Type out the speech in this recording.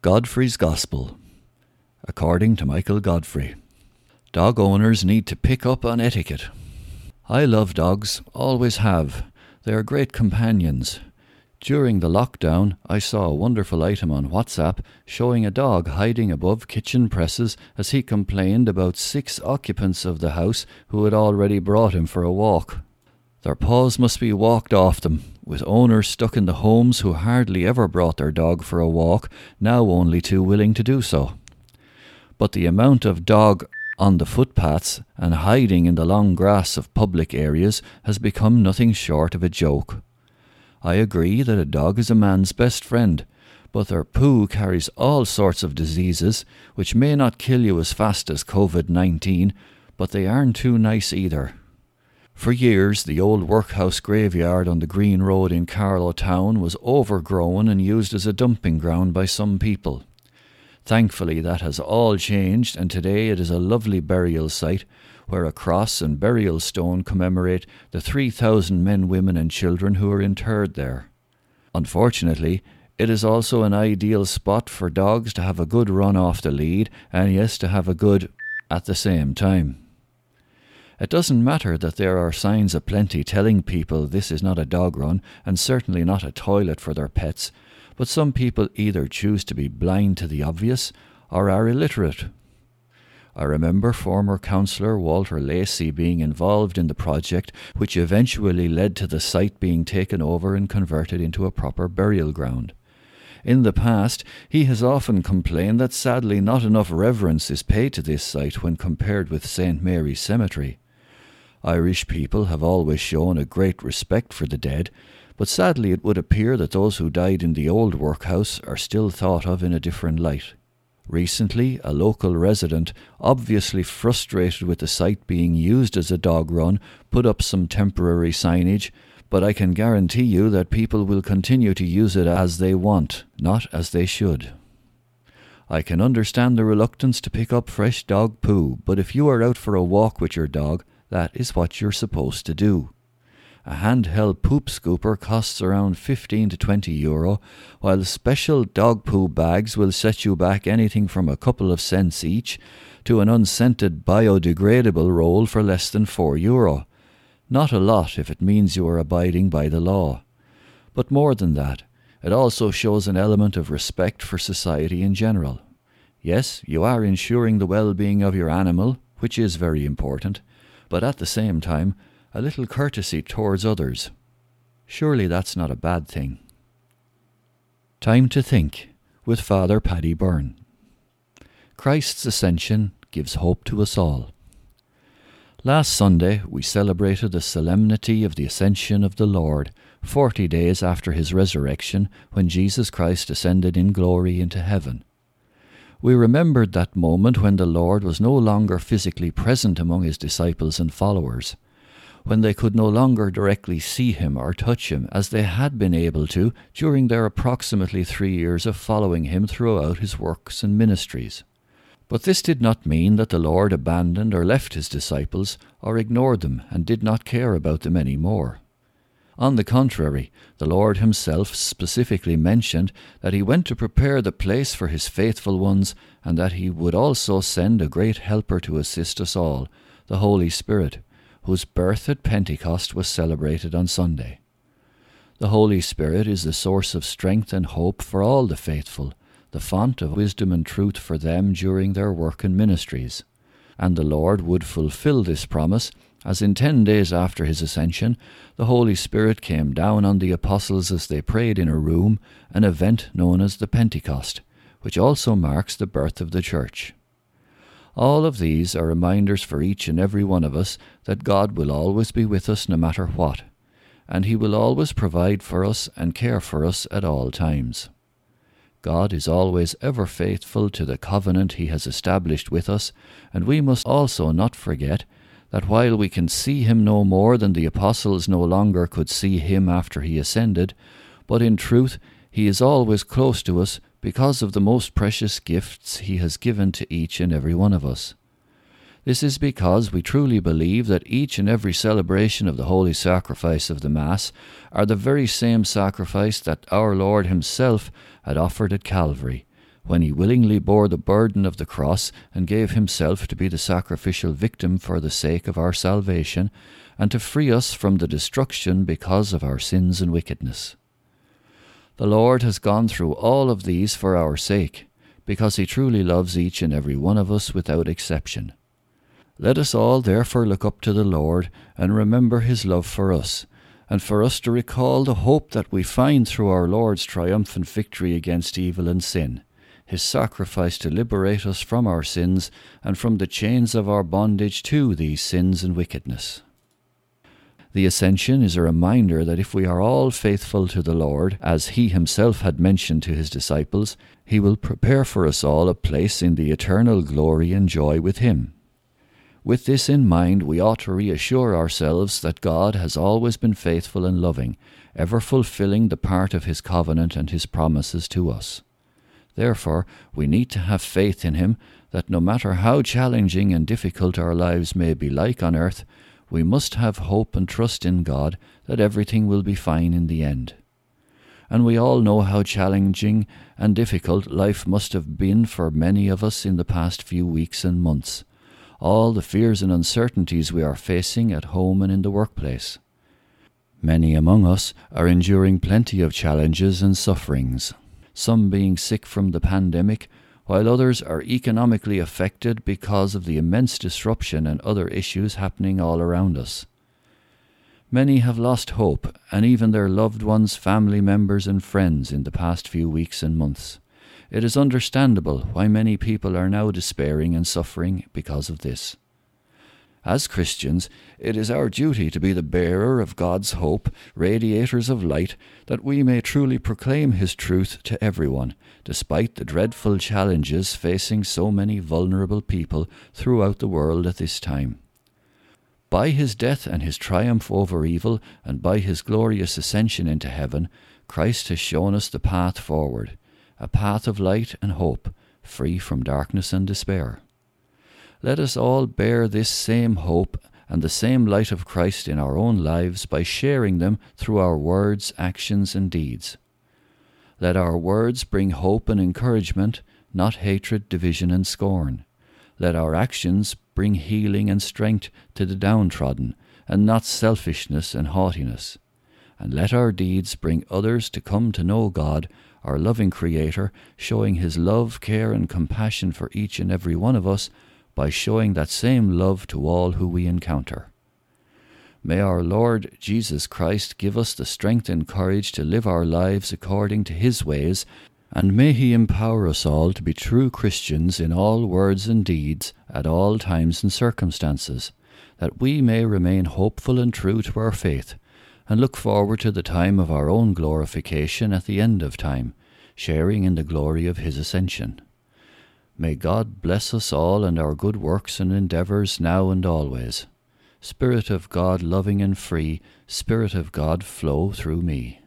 Godfrey's Gospel, according to Michael Godfrey. Dog owners need to pick up on etiquette. I love dogs, always have. They are great companions. During the lockdown, I saw a wonderful item on WhatsApp showing a dog hiding above kitchen presses as he complained about six occupants of the house who had already brought him for a walk. Their paws must be walked off them, with owners stuck in the homes who hardly ever brought their dog for a walk, now only too willing to do so. But the amount of dog on the footpaths and hiding in the long grass of public areas has become nothing short of a joke. I agree that a dog is a man's best friend, but their poo carries all sorts of diseases, which may not kill you as fast as COVID 19, but they aren't too nice either. For years, the old workhouse graveyard on the Green Road in Carlow Town was overgrown and used as a dumping ground by some people. Thankfully, that has all changed, and today it is a lovely burial site where a cross and burial stone commemorate the 3,000 men, women, and children who are interred there. Unfortunately, it is also an ideal spot for dogs to have a good run off the lead, and yes, to have a good at the same time. It doesn't matter that there are signs aplenty telling people this is not a dog run and certainly not a toilet for their pets, but some people either choose to be blind to the obvious or are illiterate. I remember former councillor Walter Lacey being involved in the project, which eventually led to the site being taken over and converted into a proper burial ground. In the past, he has often complained that sadly not enough reverence is paid to this site when compared with St. Mary's Cemetery. Irish people have always shown a great respect for the dead, but sadly it would appear that those who died in the old workhouse are still thought of in a different light. Recently, a local resident, obviously frustrated with the site being used as a dog run, put up some temporary signage, but I can guarantee you that people will continue to use it as they want, not as they should. I can understand the reluctance to pick up fresh dog poo, but if you are out for a walk with your dog, that is what you're supposed to do. A handheld poop scooper costs around 15 to 20 euro, while special dog poo bags will set you back anything from a couple of cents each to an unscented biodegradable roll for less than 4 euro. Not a lot if it means you are abiding by the law. But more than that, it also shows an element of respect for society in general. Yes, you are ensuring the well being of your animal, which is very important, but at the same time, a little courtesy towards others. Surely that's not a bad thing. Time to think with Father Paddy Byrne. Christ's ascension gives hope to us all. Last Sunday we celebrated the solemnity of the ascension of the Lord, forty days after his resurrection, when Jesus Christ ascended in glory into heaven. We remembered that moment when the Lord was no longer physically present among his disciples and followers when they could no longer directly see him or touch him as they had been able to during their approximately three years of following him throughout his works and ministries. But this did not mean that the Lord abandoned or left his disciples or ignored them and did not care about them any more. On the contrary, the Lord himself specifically mentioned that he went to prepare the place for his faithful ones and that he would also send a great helper to assist us all, the Holy Spirit whose birth at Pentecost was celebrated on Sunday. The Holy Spirit is the source of strength and hope for all the faithful, the font of wisdom and truth for them during their work and ministries. And the Lord would fulfill this promise, as in ten days after his ascension, the Holy Spirit came down on the apostles as they prayed in a room, an event known as the Pentecost, which also marks the birth of the Church. All of these are reminders for each and every one of us that God will always be with us no matter what, and He will always provide for us and care for us at all times. God is always ever faithful to the covenant He has established with us, and we must also not forget that while we can see Him no more than the apostles no longer could see Him after He ascended, but in truth He is always close to us because of the most precious gifts He has given to each and every one of us. This is because we truly believe that each and every celebration of the holy sacrifice of the Mass are the very same sacrifice that our Lord Himself had offered at Calvary, when he willingly bore the burden of the cross and gave himself to be the sacrificial victim for the sake of our salvation, and to free us from the destruction because of our sins and wickedness. The Lord has gone through all of these for our sake, because he truly loves each and every one of us without exception. Let us all therefore look up to the Lord and remember his love for us, and for us to recall the hope that we find through our Lord's triumphant victory against evil and sin, his sacrifice to liberate us from our sins and from the chains of our bondage to these sins and wickedness. The Ascension is a reminder that if we are all faithful to the Lord, as He Himself had mentioned to His disciples, He will prepare for us all a place in the eternal glory and joy with Him. With this in mind, we ought to reassure ourselves that God has always been faithful and loving, ever fulfilling the part of His covenant and His promises to us. Therefore, we need to have faith in Him that no matter how challenging and difficult our lives may be like on earth, we must have hope and trust in God that everything will be fine in the end. And we all know how challenging and difficult life must have been for many of us in the past few weeks and months. All the fears and uncertainties we are facing at home and in the workplace. Many among us are enduring plenty of challenges and sufferings, some being sick from the pandemic, while others are economically affected because of the immense disruption and other issues happening all around us. Many have lost hope, and even their loved ones, family members, and friends in the past few weeks and months. It is understandable why many people are now despairing and suffering because of this. As Christians, it is our duty to be the bearer of God's hope, radiators of light, that we may truly proclaim His truth to everyone, despite the dreadful challenges facing so many vulnerable people throughout the world at this time. By His death and His triumph over evil, and by His glorious ascension into heaven, Christ has shown us the path forward, a path of light and hope, free from darkness and despair let us all bear this same hope and the same light of Christ in our own lives by sharing them through our words, actions, and deeds. Let our words bring hope and encouragement, not hatred, division, and scorn. Let our actions bring healing and strength to the downtrodden, and not selfishness and haughtiness. And let our deeds bring others to come to know God, our loving Creator, showing His love, care, and compassion for each and every one of us by showing that same love to all who we encounter. May our Lord Jesus Christ give us the strength and courage to live our lives according to His ways, and may He empower us all to be true Christians in all words and deeds at all times and circumstances, that we may remain hopeful and true to our faith, and look forward to the time of our own glorification at the end of time, sharing in the glory of His ascension. May God bless us all and our good works and endeavours now and always. Spirit of God, loving and free, Spirit of God, flow through me.